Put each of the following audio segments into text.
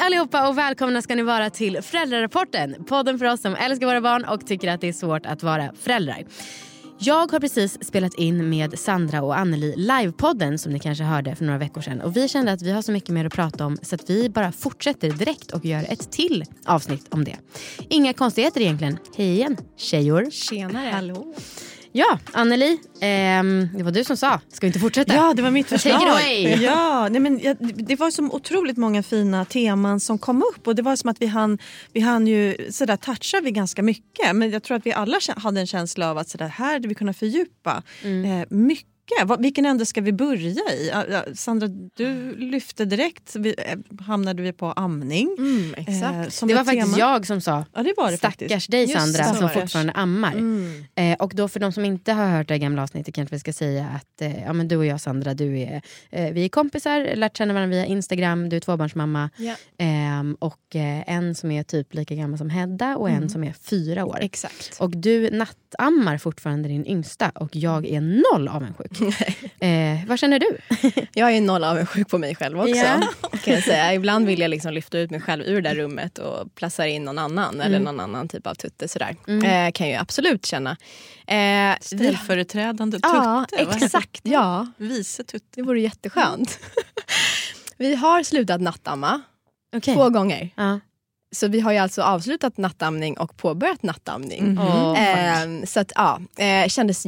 allihopa och välkomna ska ni vara till Föräldrarapporten. Podden för oss som älskar våra barn och tycker att det är svårt att vara föräldrar. Jag har precis spelat in med Sandra och Anneli livepodden som ni kanske hörde för några veckor sedan. Och vi kände att vi har så mycket mer att prata om så att vi bara fortsätter direkt och gör ett till avsnitt om det. Inga konstigheter egentligen. Hej igen tjejor. Tjenare. Hallå. Ja, Anneli, ehm, det var du som sa. Ska vi inte fortsätta? Ja, det var mitt Take it förslag. away. Ja, nej men, ja, det var så otroligt många fina teman som kom upp och det var som att vi hann, vi hann ju sådär toucha vi ganska mycket men jag tror att vi alla hade en känsla av att sådär, här hade vi kunnat fördjupa eh, mycket. Vad- Vilken ände ska vi börja i? Sandra, du lyfte direkt, eh, hamnade vi på amning. Mm, exakt. eh, Det var faktiskt tema. jag som sa Ja, det var det Stackars faktiskt. dig Just Sandra så som fortfarande ammar. Mm. Eh, och då för de som inte har hört det gamla avsnittet kanske vi ska säga att eh, ja, men du och jag Sandra, du är, eh, vi är kompisar, lärt känna varandra via Instagram, du är tvåbarnsmamma. Ehm, och eh, en som är typ lika gammal som Hedda och en som är fyra år. Exakt. Och du nattammar fortfarande din yngsta och jag är noll avundsjuk. eh, vad känner du? Jag är noll avundsjuk på mig själv också. Ja. Kan jag säga. Ibland vill jag liksom lyfta ut mig själv ur det där rummet och placera in någon annan eller någon annan typ av tutte. Sådär. Eh, kan jag ju absolut känna. Eh, vi- Ställföreträdande tutte. Ja, exakt. Ja, Vice tutte. det vore jätteskönt. vi har slutat nattamma Okay. två gånger. Ja. Så vi har ju alltså avslutat nattamning och påbörjat nattamning. Mhm. Åh, Eh, så att ja, eh, kändes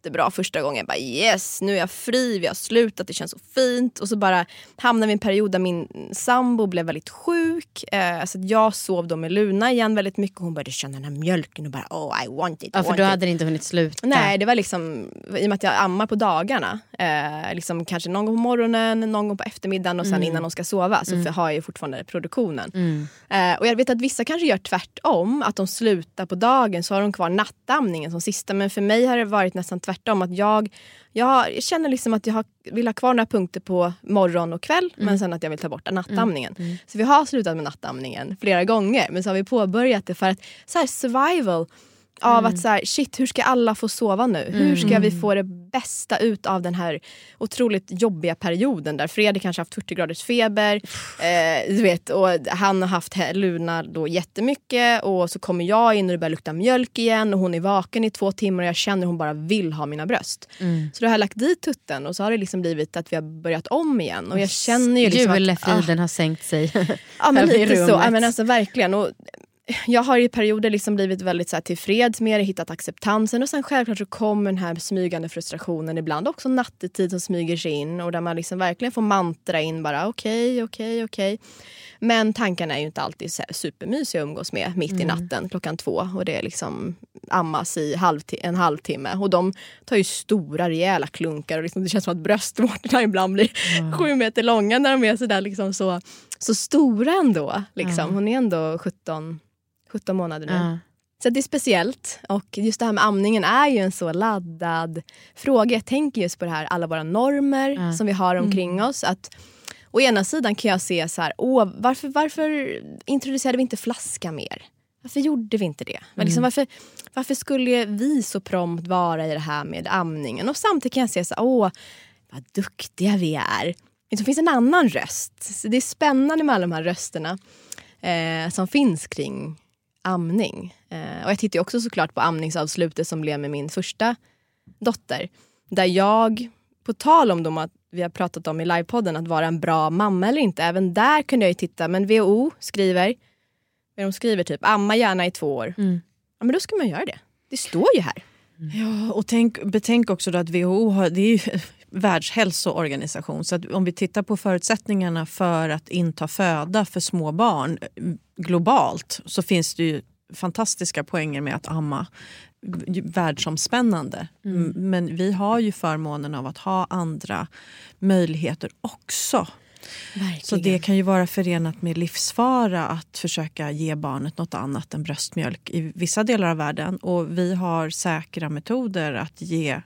jättebra första gången. Jag bara yes, nu är jag fri, vi har slutat, det känns så fint. Och så bara hamnade vi i en period där min sambo blev väldigt sjuk. Eh, så att jag sov då med Luna igen väldigt mycket. Hon började känna den här mjölken och bara oh I want it. ja, I för då hade det inte hunnit sluta. Nej, det var liksom, i och med att jag ammar på dagarna, eh, liksom kanske någon gång på morgonen, någon gång på eftermiddagen och sen innan de ska sova så har jag ju fortfarande produktionen. Mm. Eh, och jag vet att vissa kanske gör tvärtom, att de slutar på dagen så har de kvar nattamningen som sista. Men för mig har det varit nästan tvärtom. Att jag, jag, känner liksom att jag har, vill ha kvar några punkter på morgon och kväll men sen att jag vill ta bort nattamningen. Så vi har slutat med nattamningen flera gånger men så har vi påbörjat det för att så här, survival av att så här, shit hur ska alla få sova nu? Hur ska vi få det bästa ut av den här otroligt jobbiga perioden där Fredrik kanske haft 40 graders feber. Eh, du vet, och han har haft Luna då jättemycket och så kommer jag in och det börjar lukta mjölk igen och hon är vaken i två timmar och jag känner att hon bara vill ha mina bröst. Så då har jag lagt dit tutten och så har det liksom blivit att vi har börjat om igen. Och jag känner ju liksom att, Julefriden har sänkt sig. Ja men lite så, ja, men alltså, verkligen. Och jag har i perioder liksom blivit väldigt så här, tillfreds med det, hittat acceptansen och sen självklart så kommer den här smygande frustrationen ibland också nattetid som smyger sig in och där man liksom verkligen får mantra in bara okej, okej, okej. Men tankarna är ju inte alltid så supermysiga att umgås med mitt i natten klockan två och det är liksom ammas i halvti- en halvtimme och de tar ju stora rejäla klunkar och liksom, det känns som att bröstvårtorna ibland blir sju meter långa när de är sådär liksom så, så stora ändå. Liksom. Hon är ändå 17, 17 månader nu. Ja. Så det är speciellt. Och just det här med amningen är ju en så laddad fråga. Jag tänker just på det här, alla våra normer Ja. som vi har omkring oss. Att Å ena sidan kan jag se så här, åh, varför, varför introducerade vi inte flaska mer? Varför gjorde vi inte det? Men Liksom, varför, varför skulle vi så prompt vara i det här med amningen? Och samtidigt kan jag se så här, åh, vad duktiga vi är. Det finns en annan röst. Så det är spännande med alla de här rösterna eh, som finns kring amning. Eh, och jag tittar också såklart på amningsavslutet som blev med min första dotter. Där jag, på tal om dem att vi har pratat om i livepodden att vara en bra mamma eller inte. Även där kunde jag ju titta, men WHO skriver, de skriver typ amma gärna i två år. Mm. Ja men då ska man göra det. Det står ju här. Ja, och tänk, betänk också då att WHO har, det är ju världshälsoorganisation. Så om vi tittar på förutsättningarna för att inta föda för små barn eh, globalt så finns det ju fantastiska poänger med att amma världsomspännande. Mm. Men vi har ju förmånen av att ha andra möjligheter också. Så det kan ju vara förenat med livsfara att försöka ge barnet något annat än bröstmjölk i vissa delar av världen. Och vi har säkra metoder att ge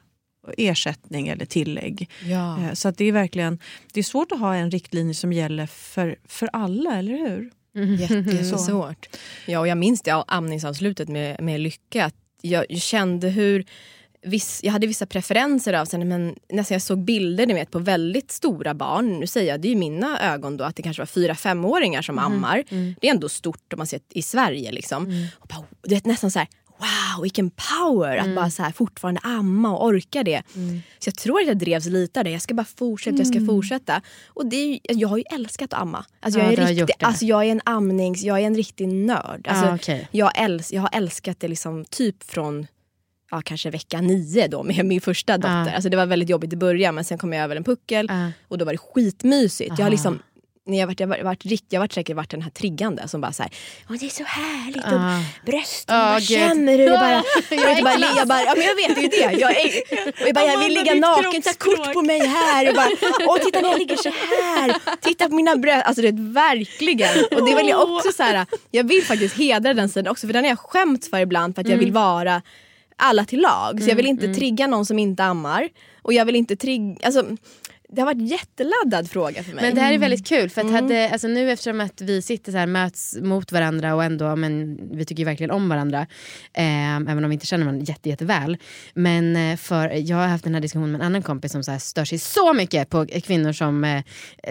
ersättning eller tillägg. Ja. Eh, Så att det är verkligen det är svårt att ha en riktlinje som gäller för, för alla, eller hur? Jättesvårt. Ja, och jag minns det amningsavslutet med, med Lycka. Att jag kände hur viss, jag hade vissa preferenser av sen, men nästan jag såg bilder ni vet, på väldigt stora barn. Nu säger jag, det ju mina ögon då att det kanske var fyra femåringar som ammar. Det är ändå stort om man ser i Sverige. Liksom. Och bara, det är nästan så här, wow vilken power att bara så här, fortfarande amma och orka det. Så jag tror att jag drevs lite av det. Jag ska bara fortsätta, jag ska fortsätta. Och det är, ju- jag har ju älskat att amma. Alltså, Ja, jag, är riktig, alltså, jag är en amnings, jag är en riktig nörd. Alltså, Ah, okej. jag, äls, jag har älskat det liksom typ från ja, kanske vecka nio då med min första dotter. Ah. Alltså det var väldigt jobbigt i början men sen kom jag över en puckel Ah. och då var det skitmysigt. Jag har liksom när jag varit, jag varit, jag varit säkert varit den här triggande som bara såhär, Åh, det är så härligt Ah. och brösten, Ah, vad gud. känner du? Det bara, Jag bara, jag, bara, ja, men jag vet det är det. Jag, är, och jag, bara, jag vill ligga naken, ta kort på mig här. Jag bara, Åh, titta när jag ligger så här. Titta på mina bröst. Alltså det är verkligen. Och det vill jag också så här, jag vill faktiskt hedra den sidan också för den har jag skämt för ibland för att jag vill vara alla till lag. Så jag vill inte trigga någon som inte ammar. Och jag vill inte trigga, alltså det har varit en jätteladdad fråga för mig. Men det här är väldigt kul för att hade, alltså nu eftersom att vi sitter så här möts mot varandra och ändå men vi tycker verkligen om varandra. Eh, även om vi inte känner varandra jätte, jätteväl. Men eh, för jag har haft den här diskussionen med en annan kompis som så här stör sig så mycket på kvinnor som eh,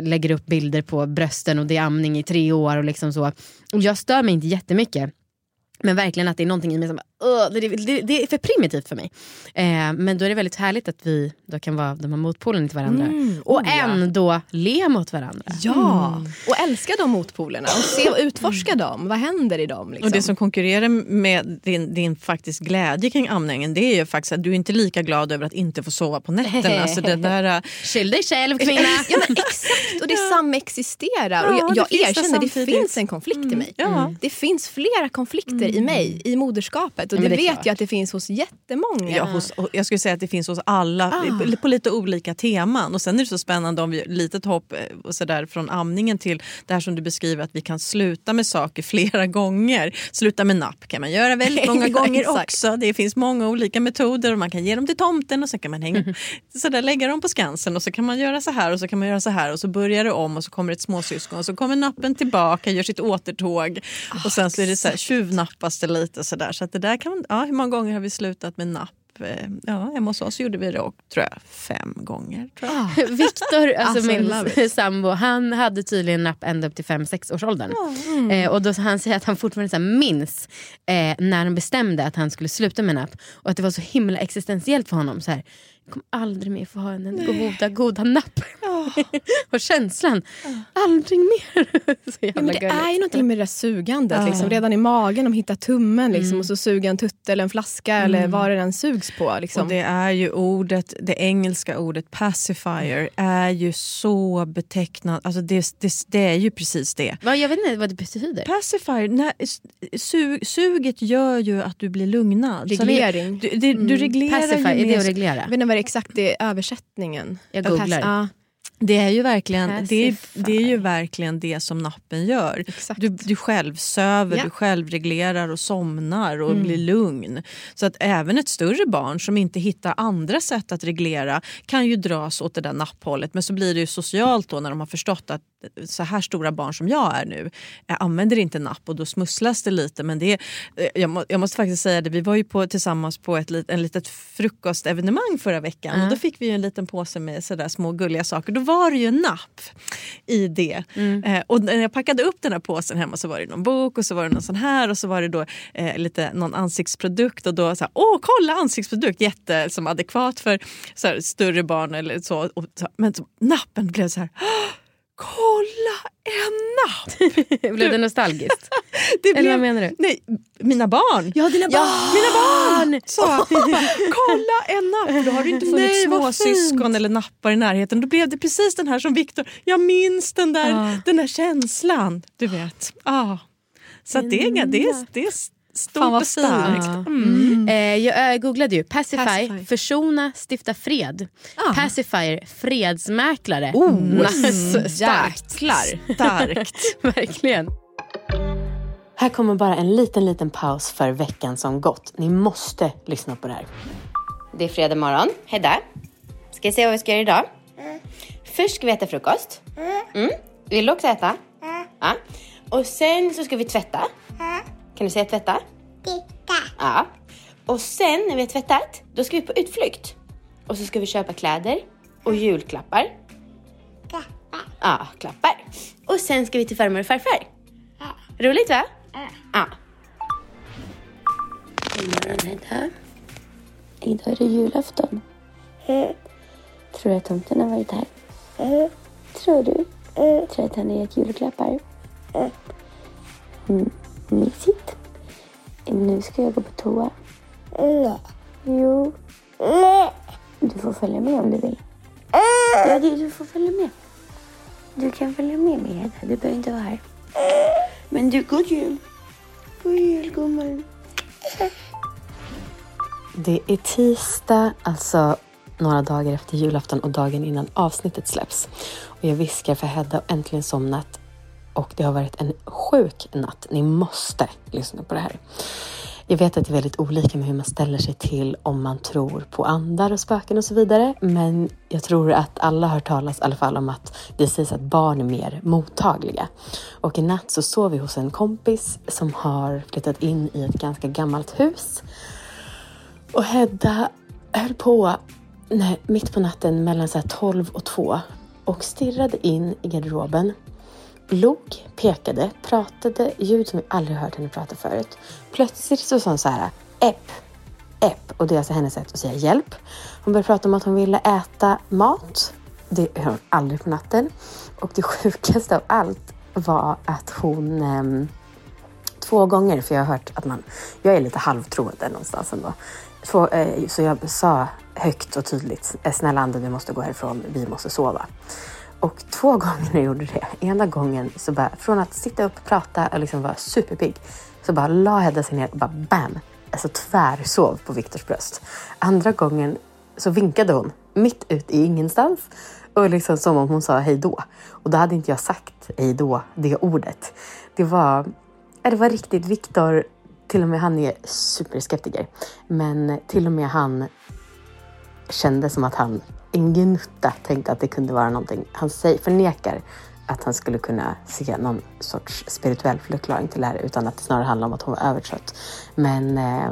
lägger upp bilder på brösten och det är amning i tre år och liksom så. Och jag stör mig inte jättemycket. Men verkligen att det är någonting i mig som bara, "Ugh, det, det, det är för primitivt för mig. Eh, men då är det väldigt härligt att vi då kan vara de här motpolerna till varandra. och oh ja. ändå le mot varandra. Ja, och älska de motpolerna och se och utforska dem. Vad händer i dem? Liksom? Och det som konkurrerar med din, din faktiskt glädje kring amningen det är ju faktiskt att du är inte lika glad över att inte få sova på nätterna. så det där, äh, Skyll dig själv kvinna. ja, men exakt, och det samexisterar. och Ja, jag, det jag det erkänner, det, finns en konflikt i mig. ja. Det finns flera konflikter i mig, i moderskapet. Och det, det vet klart. jag att det finns hos jättemånga. Ja, hos, jag skulle säga att det finns hos alla Ah. på lite olika teman. Och Sen är det så spännande om vi litet hopp eh, och så där, från amningen till det här som du beskriver att vi kan sluta med saker flera gånger. Sluta med napp kan man göra väldigt många gånger också. Det finns många olika metoder och man kan ge dem till tomten och sen kan man hänga, så där, lägga dem på Skansen och så kan man göra så här och så kan man göra så här och så börjar det om och så kommer ett småsyskon och så kommer nappen tillbaka, gör sitt återtåg och sen så är det så här, tjuvnappas det lite sådär. Så att det där kan man, ja, hur många gånger har vi slutat med napp? Eh, Ja, hemma hos oss gjorde vi det och, tror jag, fem gånger. Tror jag. Viktor, alltså, Alltså, min sambo, han hade tydligen napp ända upp till 5-6 års åldern. Eh, och då, han säger att han fortfarande så här, minns eh, när han bestämde att han skulle sluta med napp. Och att det var så himla existentiellt för honom. Så här, jag kommer aldrig mer få ha en en goda, goda napp. och känslan, aldrig mer. så jävla Ja, men det gulligt. är ju någonting med det där sugandet. Liksom. Redan i magen, de hittar tummen liksom, och så suger en tutte eller en flaska eller vad det än sugs på. Liksom. Och det är ju ordet, det engelska ordet pacifier är ju så betecknat, alltså det, det, det är ju precis det. Va, jag vet inte vad det betyder. Pacifier, när, su, suget gör ju att du blir lugnad. Så Reglering. Det, du, det, du reglerar Pacify, ju är det att reglera? Exakt är översättningen. Jag googlar. Ja, Det är ju verkligen det är, Pacifier. det är ju verkligen det som nappen gör. Exakt. Du, du själv söver, Ja. du själv reglerar och somnar och Mm. blir lugn. Så att även ett större barn som inte hittar andra sätt att reglera kan ju dras åt det där napphållet. Men så blir det ju socialt då när de har förstått att så här stora barn som jag är nu jag använder inte napp och då smusslas det lite. Men det är, eh, jag, må, jag måste faktiskt säga det, vi var ju på, tillsammans på ett, lit- en litet frukostevenemang förra veckan. Och då fick vi en liten påse med sådär små gulliga saker. Då var det ju napp i det. Eh, och när jag packade upp den här påsen hemma så var det någon bok och så var det någon sån här och så var det då eh, lite någon ansiktsprodukt och då så här, åh kolla ansiktsprodukt, jätte som adekvat för så här, större barn eller så. Och, så men så, nappen blev så här, "Åh, kolla en napp! Blev det nostalgiskt? Det Eller vad menar du? Nej, mina barn! Ja, dina barn! Mina barn! Så, kolla en napp! Då har det inte funnits småsyskon eller nappar i närheten. Då blev det precis den här som Viktor, jag minns den där, Ah. den där känslan. Du vet. Ah. Så att det, är, det, är, det är stort Fan, och starkt. Ja. Mm. Eh, jag eh, googlade ju Pacify, Pacify. försona, stifta fred. Ah. Pacifier, fredsmäklare. Oh, nice. Starkt. jäklar. Starkt. Verkligen. Här kommer bara en liten, liten paus för veckan som gått. Ni måste lyssna på det här. Det är fredag morgon. Hej där. Ska jag se vad vi ska göra idag? Först ska vi äta frukost. Mm. Vill du också äta? Ja. Och sen så ska vi tvätta. Kan du säga tvätta? Titta, Ja. Och sen när vi har tvättat, då ska vi på utflykt. Och så ska vi köpa kläder och julklappar. Klappar. Ja, klappar. Och sen ska vi till farmor och farfar. Roligt va? Ja. Morgon Hedda. Idag är det julafton. Tror du att tomten har varit här? Tror du? Tror du att han har gett julklappar? Mm, mysigt. Nu ska jag gå på toa. Nej. Jo, Nej. du får följa med om du vill. Ja, du, du får följa med. Du kan följa med mig Hedda. Du behöver inte vara här. Men du, god jul. God jul gumman. Det är tisdag, alltså några dagar efter julafton och dagen innan avsnittet släpps. Och jag viskar för Hedda har äntligen somnat och det har varit en sjuk natt. Ni måste lyssna på det här. Jag vet att det är väldigt olika med hur man ställer sig till om man tror på andar och spöken och så vidare. Men jag tror att alla har hört talas i alla fall om att det sägs att barn är mer mottagliga. Och i natt så sov vi hos en kompis som har flyttat in i ett ganska gammalt hus. Och Hedda höll på nej, mitt på natten mellan så här 12 och 2 och stirrade in i garderoben. Log, pekade, pratade ljud som vi aldrig hört henne prata förut. Plötsligt så sa hon så här, epp, epp. Och det är alltså hennes sätt att säga hjälp. Hon började prata om att hon ville äta mat. Det hör hon aldrig på natten. Och det sjukaste av allt var att hon eh, två gånger, för jag har hört att man, jag är lite halvtroende någonstans ändå. Två, eh, så jag sa högt och tydligt, snälla Ande du måste gå härifrån, vi måste sova. Och två gånger när jag gjorde det, ena gången så bara, från att sitta upp, prata och liksom vara superpigg, så bara la Hedda sig ner och bara bam, alltså tvärsov på Viktors bröst. Andra gången så vinkade hon mitt ut i ingenstans och liksom som om hon sa hej då. Och då hade inte jag sagt hej då, det ordet. Det var, det var riktigt, Viktor, till och med han är superskeptiker, men till och med han kände som att han en gnutta tänkte att det kunde vara någonting. Han förnekar att han skulle kunna se någon sorts spirituell förklaring till det här utan att det snarare handlar om att hon var övertrött. Men eh,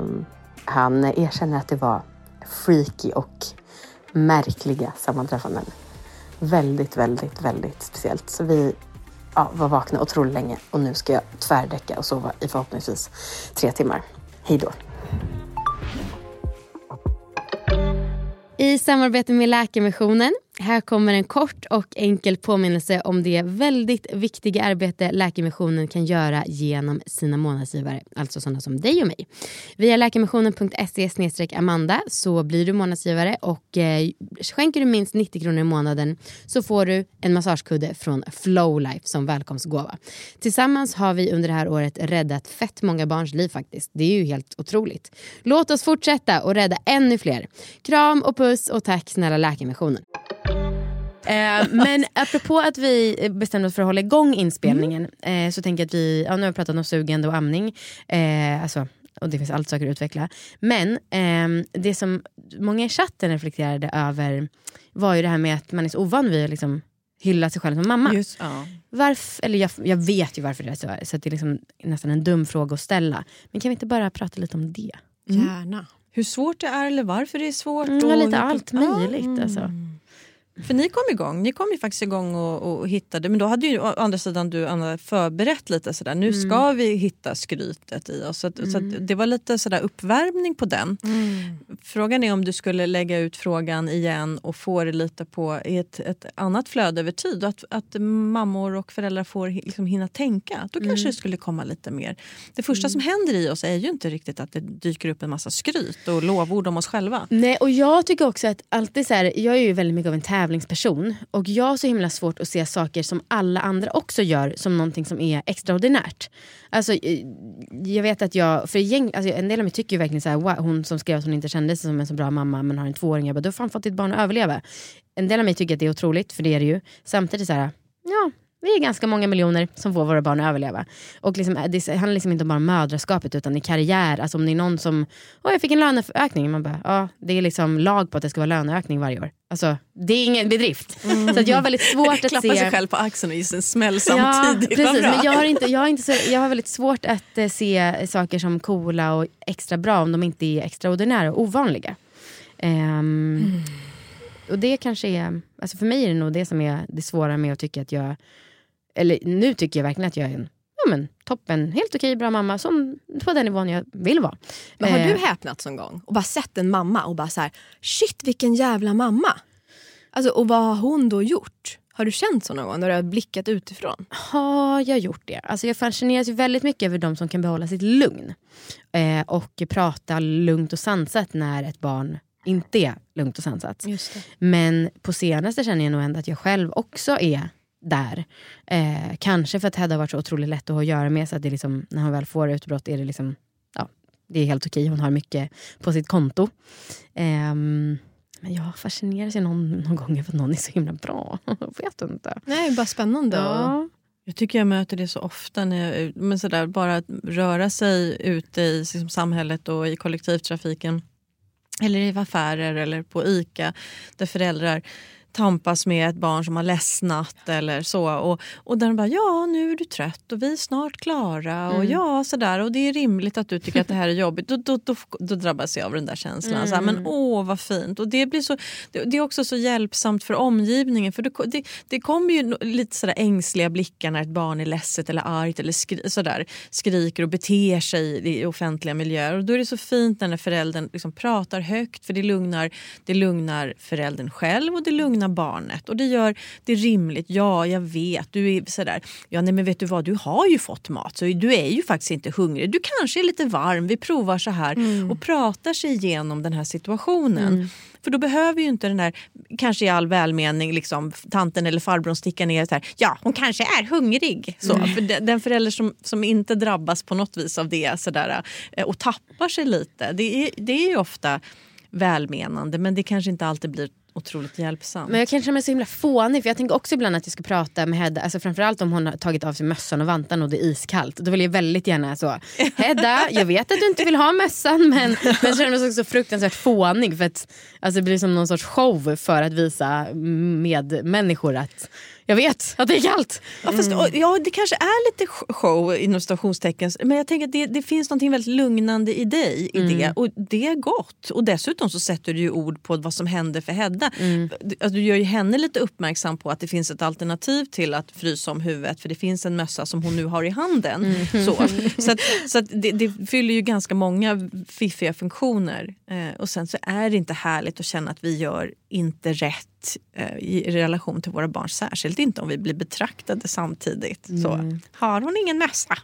han erkänner att det var freaky och märkliga sammanträffanden. Väldigt, väldigt, väldigt speciellt. Så vi ja, var vakna otroligt länge och nu ska jag tvärdäcka och sova i förhoppningsvis tre timmar. Hej då! I samarbete med Läkarmissionen. Här kommer en kort och enkel påminnelse om det väldigt viktiga arbete Läkarmissionen kan göra genom sina månadsgivare, alltså sådana som dig och mig. Via läkarmissionen.se amanda så blir du månadsgivare och eh, skänker du minst 90 kronor i månaden så får du en massagekudde från Flowlife som välkomstgåva. Tillsammans har vi under det här året räddat fett många barns liv faktiskt. Det är ju helt otroligt. Låt oss fortsätta och rädda ännu fler. Kram och puss och tack snälla Läkarmissionen. Eh, men apropå att vi bestämde oss för att hålla igång inspelningen eh, så tänker jag att vi, ja, nu har vi pratat om sugande och amning. Eh, alltså, och det finns allt saker att utveckla. Men ehm, det som många i chatten reflekterade över var ju det här med att man är så ovan vid att liksom hylla sig själv som mamma. Just, ja. Varför, eller jag, jag vet ju varför det är så, så det är liksom nästan en dum fråga att ställa. Men kan vi inte bara prata lite om det? Gärna. Hur svårt det är eller varför det är svårt. Mm, och lite allt möjligt alltså. För ni kom igång, ni kom ju faktiskt igång och, och hittade, men då hade ju å andra sidan du Anna, förberett lite sådär, nu Mm. ska vi hitta skrytet i oss. Så, att, så att det var lite sådär uppvärmning på den. Frågan är om du skulle lägga ut frågan igen och få det lite på i ett, ett annat flöde över tid. Att, att mammor och föräldrar får liksom hinna tänka. Då kanske det skulle komma lite mer. Det första som händer i oss är ju inte riktigt att det dyker upp en massa skryt och lovord om oss själva. Nej, och jag tycker också att alltid så här, jag är ju väldigt mycket av en tävlingsperson och jag har så himla svårt att se saker som alla andra också gör som någonting som är extraordinärt. Alltså, eh, jag vet att jag, för gäng, alltså, en del av mig tycker ju verkligen så här, wow, hon som skrev att hon inte kände sig som en så bra mamma men har en tvååring, jag bara, du har fan fått ditt barn att överleva. En del av mig tycker att det är otroligt, för det är det ju. Samtidigt så här, ja, vi är ganska många miljoner som får våra barn att överleva. Och liksom, eh, det handlar liksom inte om mödraskapet utan i karriär. Alltså om det är någon som, åh jag fick en löneökning. Man bara, ja det är liksom lag på att det ska vara löneökning varje år. Alltså, det är ingen bedrift. Så att jag har väldigt svårt att Klappa se... sig själv på axeln och sig en smäll samtidigt. Ja, Vad precis. bra. Men jag har, inte, jag, har inte så, jag har väldigt svårt att eh, se saker som coola och extra bra om de inte är extraordinära och ovanliga. Ehm, Och det kanske är, alltså för mig är det nog det som är det svåra med att tycka att jag, eller nu tycker jag verkligen att jag är en ja, men, toppen, helt okej bra mamma som på den nivån jag vill vara. Men har Eh, du häpnat någon gång och bara sett en mamma och bara så här, shit vilken jävla mamma. Alltså, och vad har hon då gjort? Har du känt så någon gång när du har blickat utifrån? Har jag gjort det? Alltså jag fascineras väldigt mycket över de som kan behålla sitt lugn. Eh, och prata lugnt och sansat när ett barn inte är lugnt och sansat. Men på senaste känner jag nog ändå att jag själv också är där. Eh, kanske för att Hedda har varit så otroligt lätt att ha att göra med så att det liksom, när hon väl får utbrott är det liksom, ja, det är helt okej. Hon har mycket på sitt konto. Ehm, men jag fascineras ju någon, någon gång över att någon är så himla bra. Jag vet inte. Nej, bara spännande. Ja. Jag tycker jag möter det så ofta. När jag, men sådär, bara att röra sig ute i liksom, samhället och i kollektivtrafiken. Eller i affärer eller på ICA. Där föräldrar tampas med ett barn som har ledsnat eller så. Och, och där de bara, ja nu är du trött och vi är snart klara. Och ja sådär. Och det är rimligt att du tycker att det här är jobbigt. Då, då, då, då drabbas jag av den där känslan. Så här, men åh vad fint. Och det, blir så, det, det är också så hjälpsamt för omgivningen. För det, det, det kommer ju lite sådär ängsliga blickar när ett barn är ledset eller argt eller skri, sådär, skriker och beter sig i, i offentliga miljöer. Och då är det så fint när föräldern liksom pratar högt för det lugnar, det lugnar föräldern själv och det lugnar barnet. Och det gör det rimligt. Ja, jag vet. Du är sådär. Ja, nej, men vet du vad? Du har ju fått mat så du är ju faktiskt inte hungrig. Du kanske är lite varm. Vi provar så här och pratar sig igenom den här situationen. För då behöver ju inte den där, kanske i all välmening, liksom, tanten eller farbrorn sticka ner så här, ja hon kanske är hungrig. Så, för den, den förälder som, som inte drabbas på något vis av det sådär, eh, och tappar sig lite, det är, det är ju ofta välmenande men det kanske inte alltid blir otroligt hjälpsamt. Men jag kan känna mig så himla fånig för jag tänker också ibland att jag ska prata med Hedda, alltså framförallt om hon har tagit av sig mössan och vantarna och det är iskallt. Då vill jag väldigt gärna så, Hedda jag vet att du inte vill ha mössan men, men jag känner mig också så fruktansvärt fånig för att alltså, det blir som någon sorts show för att visa medmänniskor att jag vet att det är kallt. Ja, fast, och- ja, det kanske är lite sh- show inom stationstecken men jag tänker att det, det finns något väldigt lugnande i dig i det och det är gott. Och dessutom så sätter du ju ord på vad som händer för Hedda. Alltså, du gör ju henne lite uppmärksam på att det finns ett alternativ till att frysa om huvudet för det finns en mössa som hon nu har i handen. Så, så, att, så att det, det fyller ju ganska många fiffiga funktioner. Eh, och sen så är det inte härligt att känna att vi gör inte rätt eh, i relation till våra barn. Särskilt inte om vi blir betraktade samtidigt. Så, har hon ingen mössa?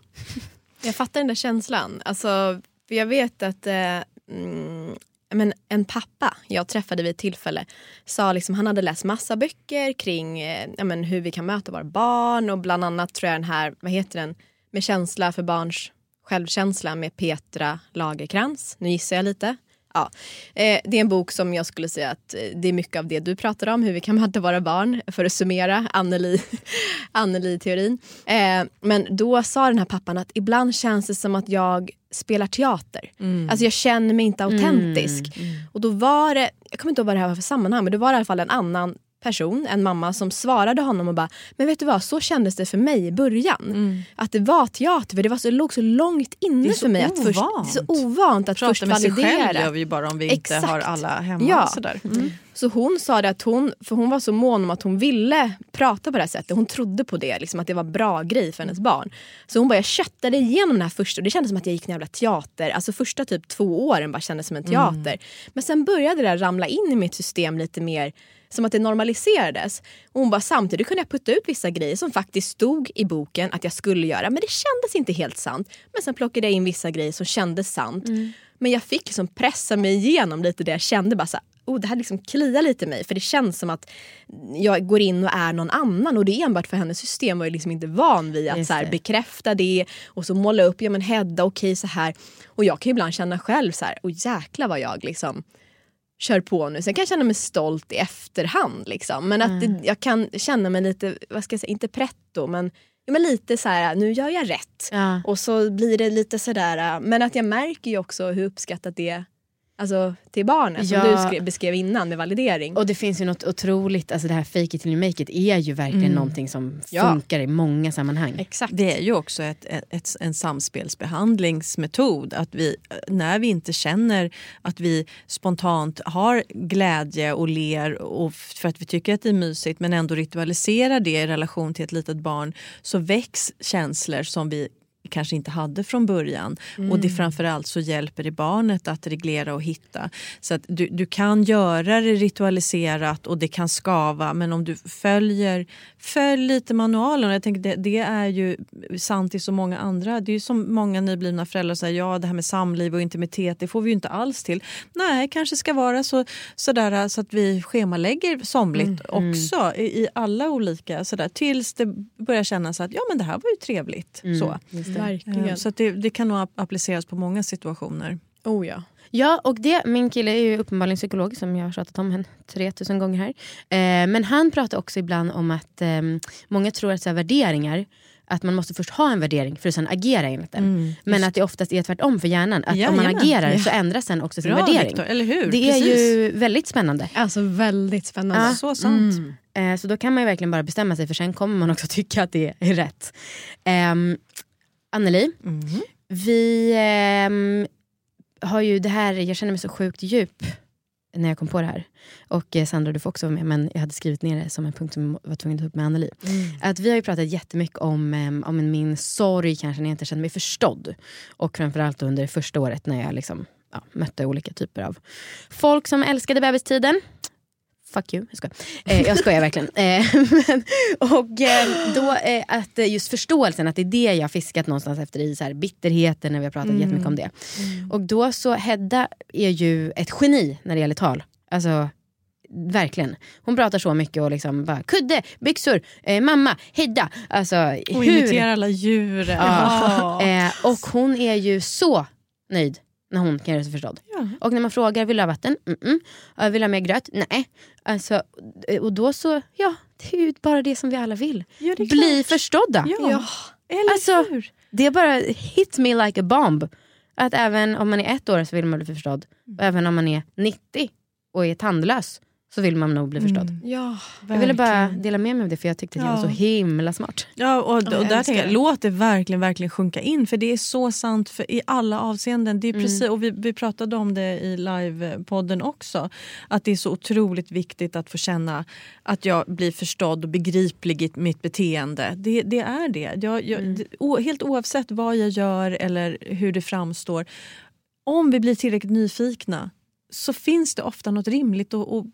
Jag fattar den där känslan. Alltså, jag vet att eh, mm, men en pappa jag träffade vid ett tillfälle sa liksom, han hade läst massa böcker kring eh, ja, men hur vi kan möta våra barn och bland annat tror jag den här, vad heter den, med känsla för barns självkänsla med Petra Lagerkrans. Nu gissar jag lite. Ja. Eh, det är en bok som jag skulle säga att eh, det är mycket av det du pratar om, hur vi kan möta våra barn. För att summera Anneli, Anneli-teorin. Eh, men då sa den här pappan att ibland känns det som att jag spelar teater. Alltså jag känner mig inte autentisk. Och då var det, jag kommer inte ihåg vad det här var för sammanhang, men det var i alla fall en annan person, en mamma som svarade honom och bara, men vet du vad, så kändes det för mig i början. Att det var teater, för det, var så, det låg så långt inne Det för mig. Att först, det är så ovant att Prata först med sig validera. själv gör vi ju bara om vi inte Exakt. har alla hemma. Ja. Sådär. Så hon sa det att hon, för hon var så mån om att hon ville prata på det här sättet. Hon trodde på det, liksom, att det var bra grej för hennes barn. Så hon bara, jag köttade igenom den här första och det kändes som att jag gick en jävla teater. Alltså första typ två åren bara kändes som en teater. Men sen började det där ramla in i mitt system lite mer som att det normaliserades. Och hon bara, samtidigt kunde jag putta ut vissa grejer som faktiskt stod i boken att jag skulle göra. Men det kändes inte helt sant. Men sen plockade jag in vissa grejer som kändes sant. Men jag fick liksom pressa mig igenom lite det jag kände. Bara så här, oh, det här liksom kliar lite i mig. För det känns som att jag går in och är någon annan. Och det är enbart för hennes system var ju liksom inte van vid att så här, bekräfta det. Och så måla upp, ja men Hedda okej så här. Och jag kan ju ibland känna själv så här, oh jäklar vad jag liksom kör på nu. Sen kan jag känna mig stolt i efterhand. Liksom. Men att det, jag kan känna mig lite, vad ska jag säga, inte pretto men, ja, men lite så här, nu gör jag rätt. Ja. Och så blir det lite sådär, men att jag märker ju också hur uppskattat det alltså, till barnet som Ja. du skrev, beskrev innan med validering. Och det finns ju något otroligt, alltså det här fake it till you make it är ju verkligen Mm. någonting som Ja. funkar i många sammanhang. Exakt. Det är ju också ett, ett, ett, en samspelsbehandlingsmetod. Att vi, när vi inte känner att vi spontant har glädje och ler och för att vi tycker att det är mysigt men ändå ritualiserar det i relation till ett litet barn så väcks känslor som vi kanske inte hade från början. Och det framförallt så hjälper det barnet att reglera och hitta. Så att du, du kan göra det ritualiserat och det kan skava men om du följer följ lite manualen. Jag tänker det, det är ju sant i så många andra. Det är ju som många nyblivna föräldrar säger, ja det här med samliv och intimitet det får vi ju inte alls till. Nej, kanske ska vara så, sådär så att vi schemalägger somligt också i, i alla olika sådär tills det börjar kännas att ja men det här var ju trevligt. Så. Verkligen. Eh, Så att det, det kan nog ap- appliceras på många situationer. Oh ja. Ja, och det, min kille är ju uppenbarligen psykolog som jag har tjatat om en 3000 gånger här. Eh, men han pratar också ibland om att eh, många tror att så här, värderingar att man måste först ha en värdering för att sen agera enligt den. men att det oftast är tvärtom för hjärnan. Att om man Jajamän. agerar Ja. så ändras sen också sin Bra värdering. Victor, eller hur? Det är Precis. ju väldigt spännande. Alltså väldigt spännande. Så sant. Eh, så då kan man ju verkligen bara bestämma sig för sen kommer man också tycka att det är rätt. Um, Anneli, Mhm. vi ehm, har ju det här, jag känner mig så sjukt djup när jag kom på det här. Och eh, Sandra du får också vara med men jag hade skrivit ner det som en punkt som jag var tvungen att ta upp med Anneli. Att vi har ju pratat jättemycket om, um, om min sorg kanske när jag inte kände mig förstådd. Och framförallt under det första året när jag liksom, ja, mötte olika typer av folk som älskade bebistiden. Fuck you, jag skojar. Eh, jag skojar verkligen. Eh, men, och eh, då eh, att just förståelsen, att det är det jag fiskat någonstans efter i så här, bitterheten när vi har pratat jättemycket om det. Och då så, Hedda är ju ett geni när det gäller tal. Alltså verkligen. Hon pratar så mycket och liksom bara kudde, byxor, eh, mamma, Hedda. Alltså Och hur? imitera alla djur. Ja. Eh, och hon är ju så nöjd när hon kan göra sig förstådd. Ja. Och när man frågar, vill du ha vatten? Mm -mm. "Ja, Vill du ha mer gröt? Nej. Alltså, och då så, ja, det är ju bara det som vi alla vill. Ja, Bli klart. förstådda. Ja, eller Alltså, hur? Det är bara hit me like a bomb. Att även om man är ett år så vill man bli förstådd. Och även om man är 90 och är tandlös så vill man nog bli förstådd. Ja. Jag ville bara dela med mig av det för jag tyckte att jag var så Ja. himla smart. Ja, och, och jag där tänker jag, låt det verkligen, verkligen sjunka in för det är så sant för, i alla avseenden. Det är Mm. precis, och vi, vi pratade om det i livepodden också. Att det är så otroligt viktigt att få känna att jag blir förstådd och begriplig i mitt beteende. Det, det är det. Jag, jag, Mm. o, helt oavsett vad jag gör eller hur det framstår. Om vi blir tillräckligt nyfikna så finns det ofta något rimligt och, och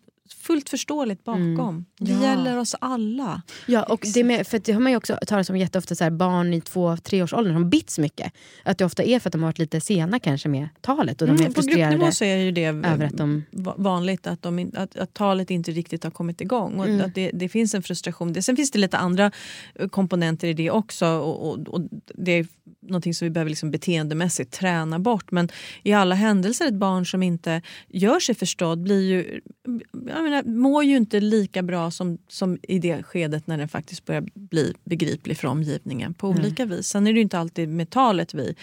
fullt förståeligt bakom. Det Ja. gäller oss alla. Ja, och det, med, för det har man ju också talat om jätteofta, så här, barn i två, treårsåldern som bits mycket. Att det ofta är för att de har varit lite sena kanske med talet och de är Mm, på frustrerade gruppnivå så är ju det över att de... va- vanligt att, de, att, att talet inte riktigt har kommit igång. Och Mm. att det, det finns en frustration. Det, sen finns det lite andra eh, komponenter i det också. Och, och, och det är någonting som vi behöver liksom beteendemässigt träna bort. Men i alla händelser, ett barn som inte gör sig förstådd blir ju, menar, mår ju inte lika bra som, som i det skedet när den faktiskt börjar bli begriplig för omgivningen på olika vis. Sen är det ju inte alltid med talet vi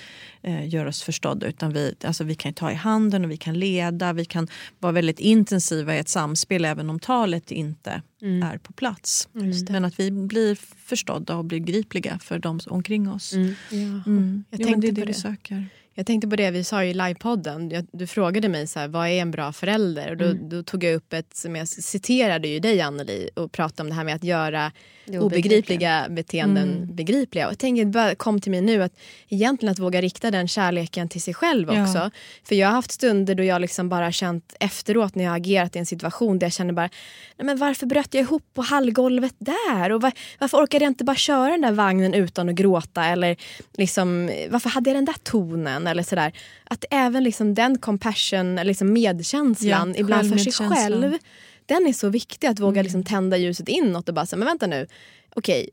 eh, gör oss förstådda utan vi, alltså vi kan ta i handen och vi kan leda, vi kan vara väldigt intensiva i ett samspel även om talet inte är på plats. Men att vi blir förstådda och begripliga för de omkring oss. Mm. Ja. Mm. Jag Jo, tänkte det är på det vi det. söker. Jag tänkte på det vi sa i livepodden. Du frågade mig så här, vad är en bra förälder? Och då, Mm. då tog jag upp ett, som jag citerade ju dig Anneli och pratade om det här med att göra obegripliga beteenden Mm. begripliga. Och jag tänker, det bara kom till mig nu att egentligen att våga rikta den kärleken till sig själv Ja. också. För jag har haft stunder då jag liksom bara känt efteråt när jag agerat i en situation där jag känner bara, nej men varför bröt jag ihop på hallgolvet där? Och var, varför orkade jag inte bara köra den där vagnen utan att gråta? Eller liksom, varför hade jag den där tonen? Eller sådär. Att även liksom den compassion, eller liksom medkänslan Ja, ibland för sig själv. Den är så viktig att Mm. våga liksom tända ljuset inåt och bara säga, men vänta nu. Okej,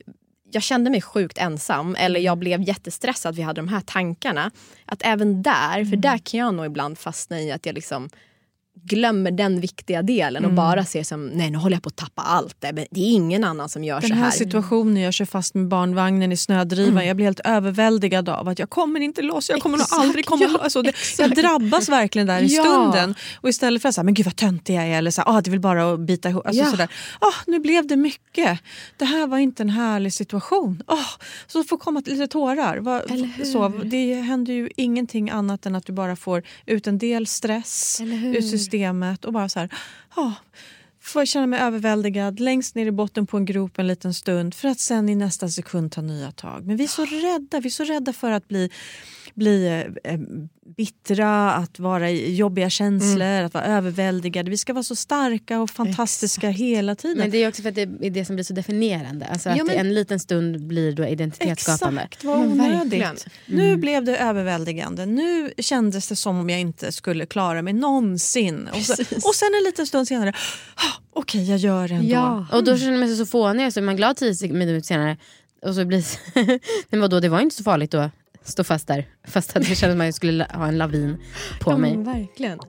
jag kände mig sjukt ensam eller jag blev jättestressad vi hade de här tankarna. Att även där, Mm. för där kan jag nog ibland fastna i att jag liksom glömmer den viktiga delen och bara ser som nej nu håller jag på att tappa allt. Det är det är ingen annan som gör Den så här här. situationen, jag kör fast med barnvagnen i snödrivan. Jag blir helt överväldigad av att jag kommer inte loss. Jag kommer nog Exakt, aldrig komma ja, loss. Alltså, det, jag drabbas verkligen där i Ja. stunden. Och istället för att säga, men gud vad töntig jag är eller så, här, ah, det vill bara att bita ihop. Alltså, Ja. sådär. Ah, nu blev det mycket. Det här var inte en härlig situation. Ah, så får komma lite tårar. Va, så, det händer ju ingenting annat än att du bara får ut en del stress ur systemet och bara så här, ah, får jag känna mig överväldigad längst ner i botten på en grop en liten stund för att sen i nästa sekund ta nya tag. Men vi är så rädda, vi är så rädda för att bli, bli eh, eh, bittra, att vara i jobbiga känslor, att vara överväldigade. Vi ska vara så starka och fantastiska hela tiden. Men det är också för att det är det som blir så definierande. Alltså att Ja, men- en liten stund blir då identitetsskapande. Exakt, vad onödigt. verkligen. Nu blev det överväldigande. Nu kändes det som om jag inte skulle klara mig någonsin. Och, så, och sen en liten stund senare, ah, okej jag gör det ändå. Ja. Och då känner man sig så fånig så är man glad tio minuter senare. Och så blir men vadå, det var inte så farligt då stå fast där. Fast att det kändes som att jag skulle ha en lavin på Ja, mig. men verkligen.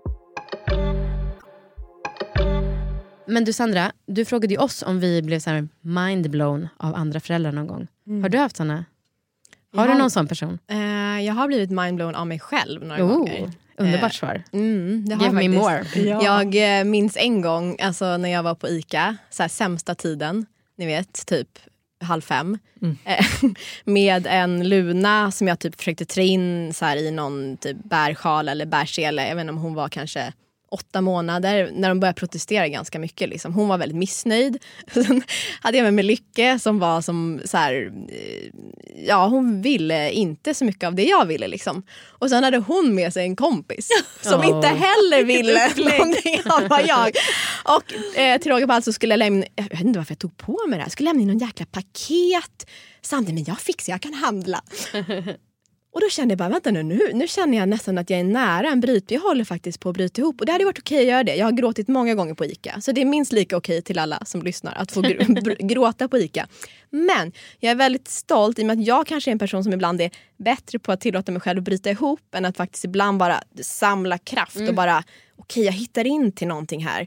Men du Sandra, du frågade ju oss om vi blev så mindblown av andra föräldrar någon gång. Har du haft såna? Har Ja. du någon sån person? Eh, jag har blivit mindblown av mig själv några Oh, gånger. underbart Eh, svar. Mm, det har Give me more. Ja. Jag eh, minns en gång alltså, när jag var på ICA, så här, sämsta tiden, ni vet, typ halv fem. Eh, med en luna som jag typ försökte trä in så här, i någon typ bärsjal eller bärsele. Jag vet inte om hon var kanske åtta månader när de började protestera ganska mycket. Liksom. Hon var väldigt missnöjd. Sen hade jag med mig Lycke som var som så här, eh, ja hon ville inte så mycket av det jag ville liksom. Och sen hade hon med sig en kompis som Ja. inte heller ville någonting av vad jag. Och eh, till råga på allt så skulle jag lämna, jag vet inte varför jag tog på mig det här, jag skulle lämna in någon jäkla paket. Samtidigt, men jag fixar, jag kan handla. Och då kände jag bara, vänta nu, nu, nu känner jag nästan att jag är nära en bryt. Jag håller faktiskt på att bryta ihop. Och det hade varit okej att göra det. Jag har gråtit många gånger på ICA. Så det är minst lika okej till alla som lyssnar att få gr- gråta på ICA. Men jag är väldigt stolt i och med att jag kanske är en person som ibland är bättre på att tillåta mig själv att bryta ihop än att faktiskt ibland bara samla kraft och bara, okej jag hittar in till någonting här.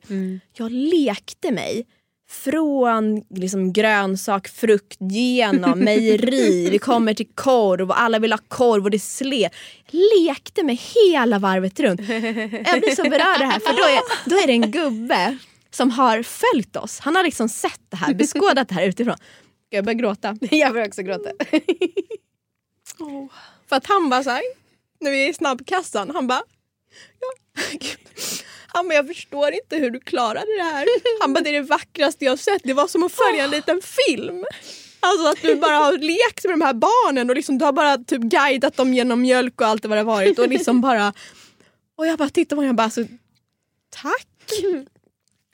Jag lekte mig från liksom grönsak, frukt, genom mejeri, vi kommer till korv och alla vill ha korv och det sle. Lekte mig hela varvet runt. Jag blir så berörd här för då är, då är det en gubbe som har följt oss. Han har liksom sett det här, beskådat det här utifrån. Jag börja gråta? Jag börjar också gråta. För att han bara såhär, när vi är i snabbkassan, han bara ja, gud. Han bara, jag förstår inte hur du klarade det här. Han bara, det är det vackraste jag sett. Det var som att följa en liten film. Alltså att du bara har lekt med de här barnen och liksom, du har bara typ guidat dem genom mjölk och allt vad det varit. Och liksom bara... Och jag bara tittar på honom och jag bara, alltså, tack.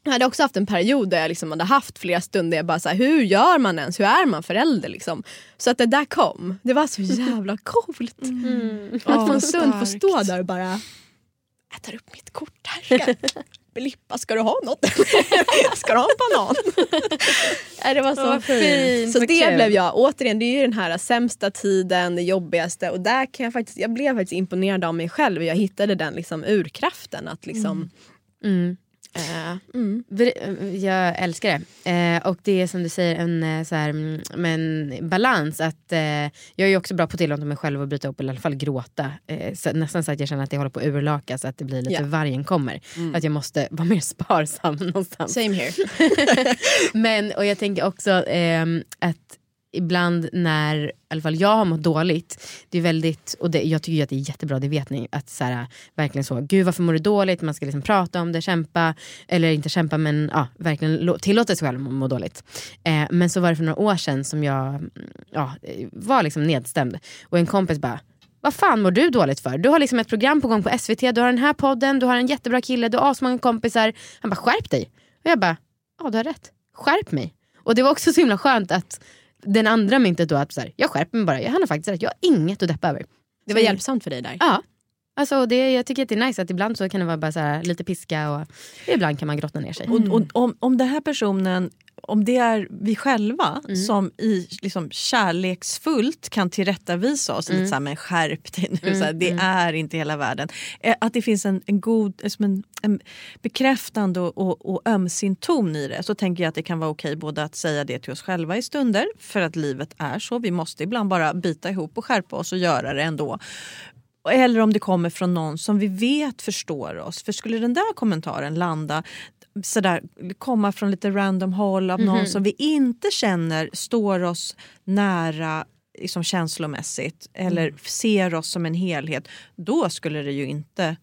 Jag hade också haft en period där jag liksom hade haft flera stunder jag bara så här, hur gör man ens? Hur är man förälder? Liksom? Så att det där kom. Det var så jävla coolt. Att få en stund få stå där och bara jag tar upp mitt kort här. Ska, ska du ha något? ska du ha en banan? Nej, det var så Vad fint, Så vad det kul. blev jag. Återigen, det är ju den här sämsta tiden, det jobbigaste. Och där kan jag faktiskt, jag blev faktiskt imponerad av mig själv. Jag hittade den liksom urkraften att liksom... Mm. Eh, mm. Ver- Jag älskar det. Eh, och det är som du säger en eh, så här, mm, men balans. Att, eh, jag är också bra på att tillåta mig själv att bryta upp eller i alla fall gråta. Eh, så, nästan så att jag känner att jag håller på att urlaka så att det blir lite Ja. vargen kommer. Att jag måste vara mer sparsam någonstans. Same here. Men och jag tänker också ehm, att ibland när i alla fall jag har mått dåligt, det är väldigt, och det, jag tycker ju att det är jättebra, det vet ni, att så här, verkligen så, gud varför mår du dåligt, man ska liksom prata om det, kämpa, eller inte kämpa men ja, verkligen tillåta sig själv att må dåligt. Eh, men så var det för några år sedan som jag mm, ja, var liksom nedstämd och en kompis bara vad fan mår du dåligt för? Du har liksom ett program på gång på SVT, du har den här podden, du har en jättebra kille, du har asmånga kompisar. Han bara skärp dig. Och jag bara, ja du har rätt, skärp mig. Och det var också så himla skönt att den andra myntet då att så här, jag skärper mig bara, jag har faktiskt rätt, jag har inget att deppa över. Det var Så- hjälpsamt för dig där. Ja. Alltså det, jag tycker att det är nice att ibland så kan det vara bara så här, lite piska och ibland kan man grotta ner sig. Och, och, om, om den här personen om det är vi själva Mm. som i, liksom, kärleksfullt kan tillrättavisa oss, Mm. lite så här, men skärp dig nu, så här, det är inte hela världen. Eh, Att det finns en, en god, eh, som en, en bekräftande och, och, och ömsint ton i det så tänker jag att det kan vara okej både att säga det till oss själva i stunder, för att livet är så, vi måste ibland bara bita ihop och skärpa oss och göra det ändå. Eller om det kommer från någon som vi vet förstår oss. För skulle den där kommentaren landa sådär, komma från lite random håll av någon som vi inte känner står oss nära liksom känslomässigt eller ser oss som en helhet, då skulle det ju inte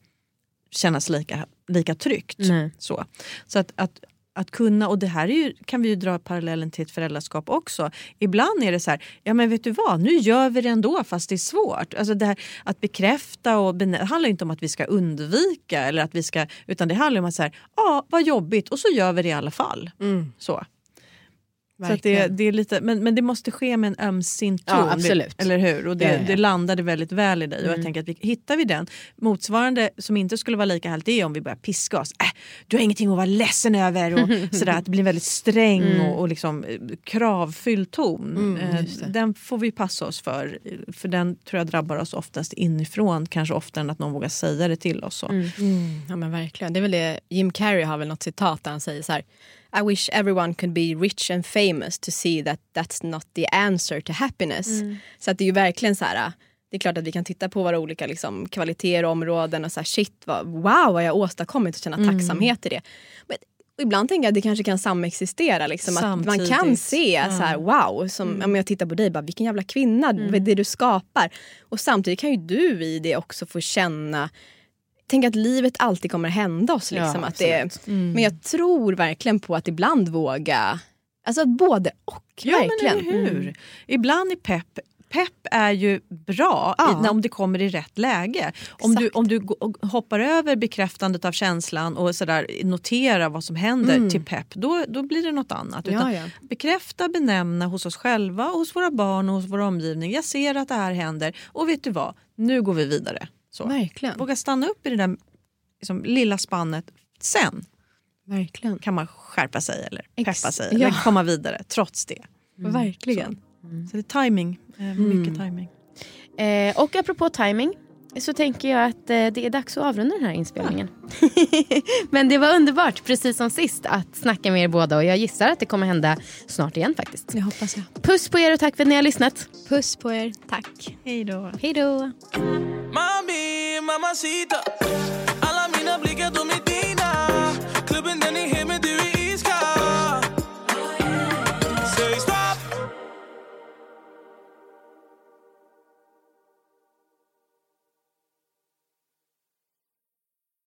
kännas lika, lika tryggt. Nej. Så, så att, att, att kunna, och det här är ju, kan vi ju dra parallellen till ett föräldraskap också. Ibland är det så här, ja men vet du vad, nu gör vi det ändå fast det är svårt. Alltså det här, att bekräfta och benä- det handlar inte om att vi ska undvika eller att vi ska, utan det handlar om att så här, ja vad jobbigt och så gör vi det i alla fall. Så. Så att det, Verkligen. det är lite, men, men det måste ske med en ömsint ton. Ja, absolut. Eller hur? Och det, Ja, ja, ja. det landade väldigt väl i dig. Och jag tänker att vi, hittar vi den, motsvarande som inte skulle vara lika härligt det är om vi börjar piska oss. Äh, du har ingenting att vara ledsen över. Och sådär, att det blir väldigt sträng och, och liksom, eh, kravfylld ton. Eh, den får vi passa oss för. För den tror jag drabbar oss oftast inifrån. Kanske oftare än att någon vågar säga det till oss. Så. Mm, ja men verkligen. Det är väl det, Jim Carrey har väl något citat där han säger så här. I wish everyone could be rich and famous to see that that's not the answer to happiness. Så att det är ju verkligen så här. Det är klart att vi kan titta på våra olika liksom, kvaliteter och områden och så här, shit vad, wow vad jag åstadkommit och känna tacksamhet i det. Men ibland tänker jag att det kanske kan samexistera. Liksom, att man kan se så här, wow, som, om jag tittar på dig, bara, vilken jävla kvinna, det du skapar. Och samtidigt kan ju du i det också få känna Tänk att livet alltid kommer hända oss. Liksom, Ja, att det, Men jag tror verkligen på att ibland våga, alltså att både och. Ja verkligen. men eller hur. Ibland är pepp Pepp är ju bra Ja. om det kommer i rätt läge. Om du, om du hoppar över bekräftandet av känslan och sådär, noterar vad som händer till pepp, då, då blir det något annat. Ja, Utan ja. Bekräfta, benämna hos oss själva, hos våra barn och hos vår omgivning. Jag ser att det här händer och vet du vad, nu går vi vidare. Så. Verkligen. Våga stanna upp i det där liksom, lilla spannet. Sen verkligen. kan man skärpa sig eller Ex- peppa sig ja. eller komma vidare trots det. Verkligen. Så det är timing. Eh, Mycket timing. Eh, och apropå timing så tänker jag att eh, det är dags att avrunda den här inspelningen. Men det var underbart, precis som sist, att snacka med er båda och jag gissar att det kommer hända snart igen faktiskt. Det hoppas jag. Puss på er och tack för att ni har lyssnat. Puss på er. Tack. Hej då. Hej då. Mami, mamacita.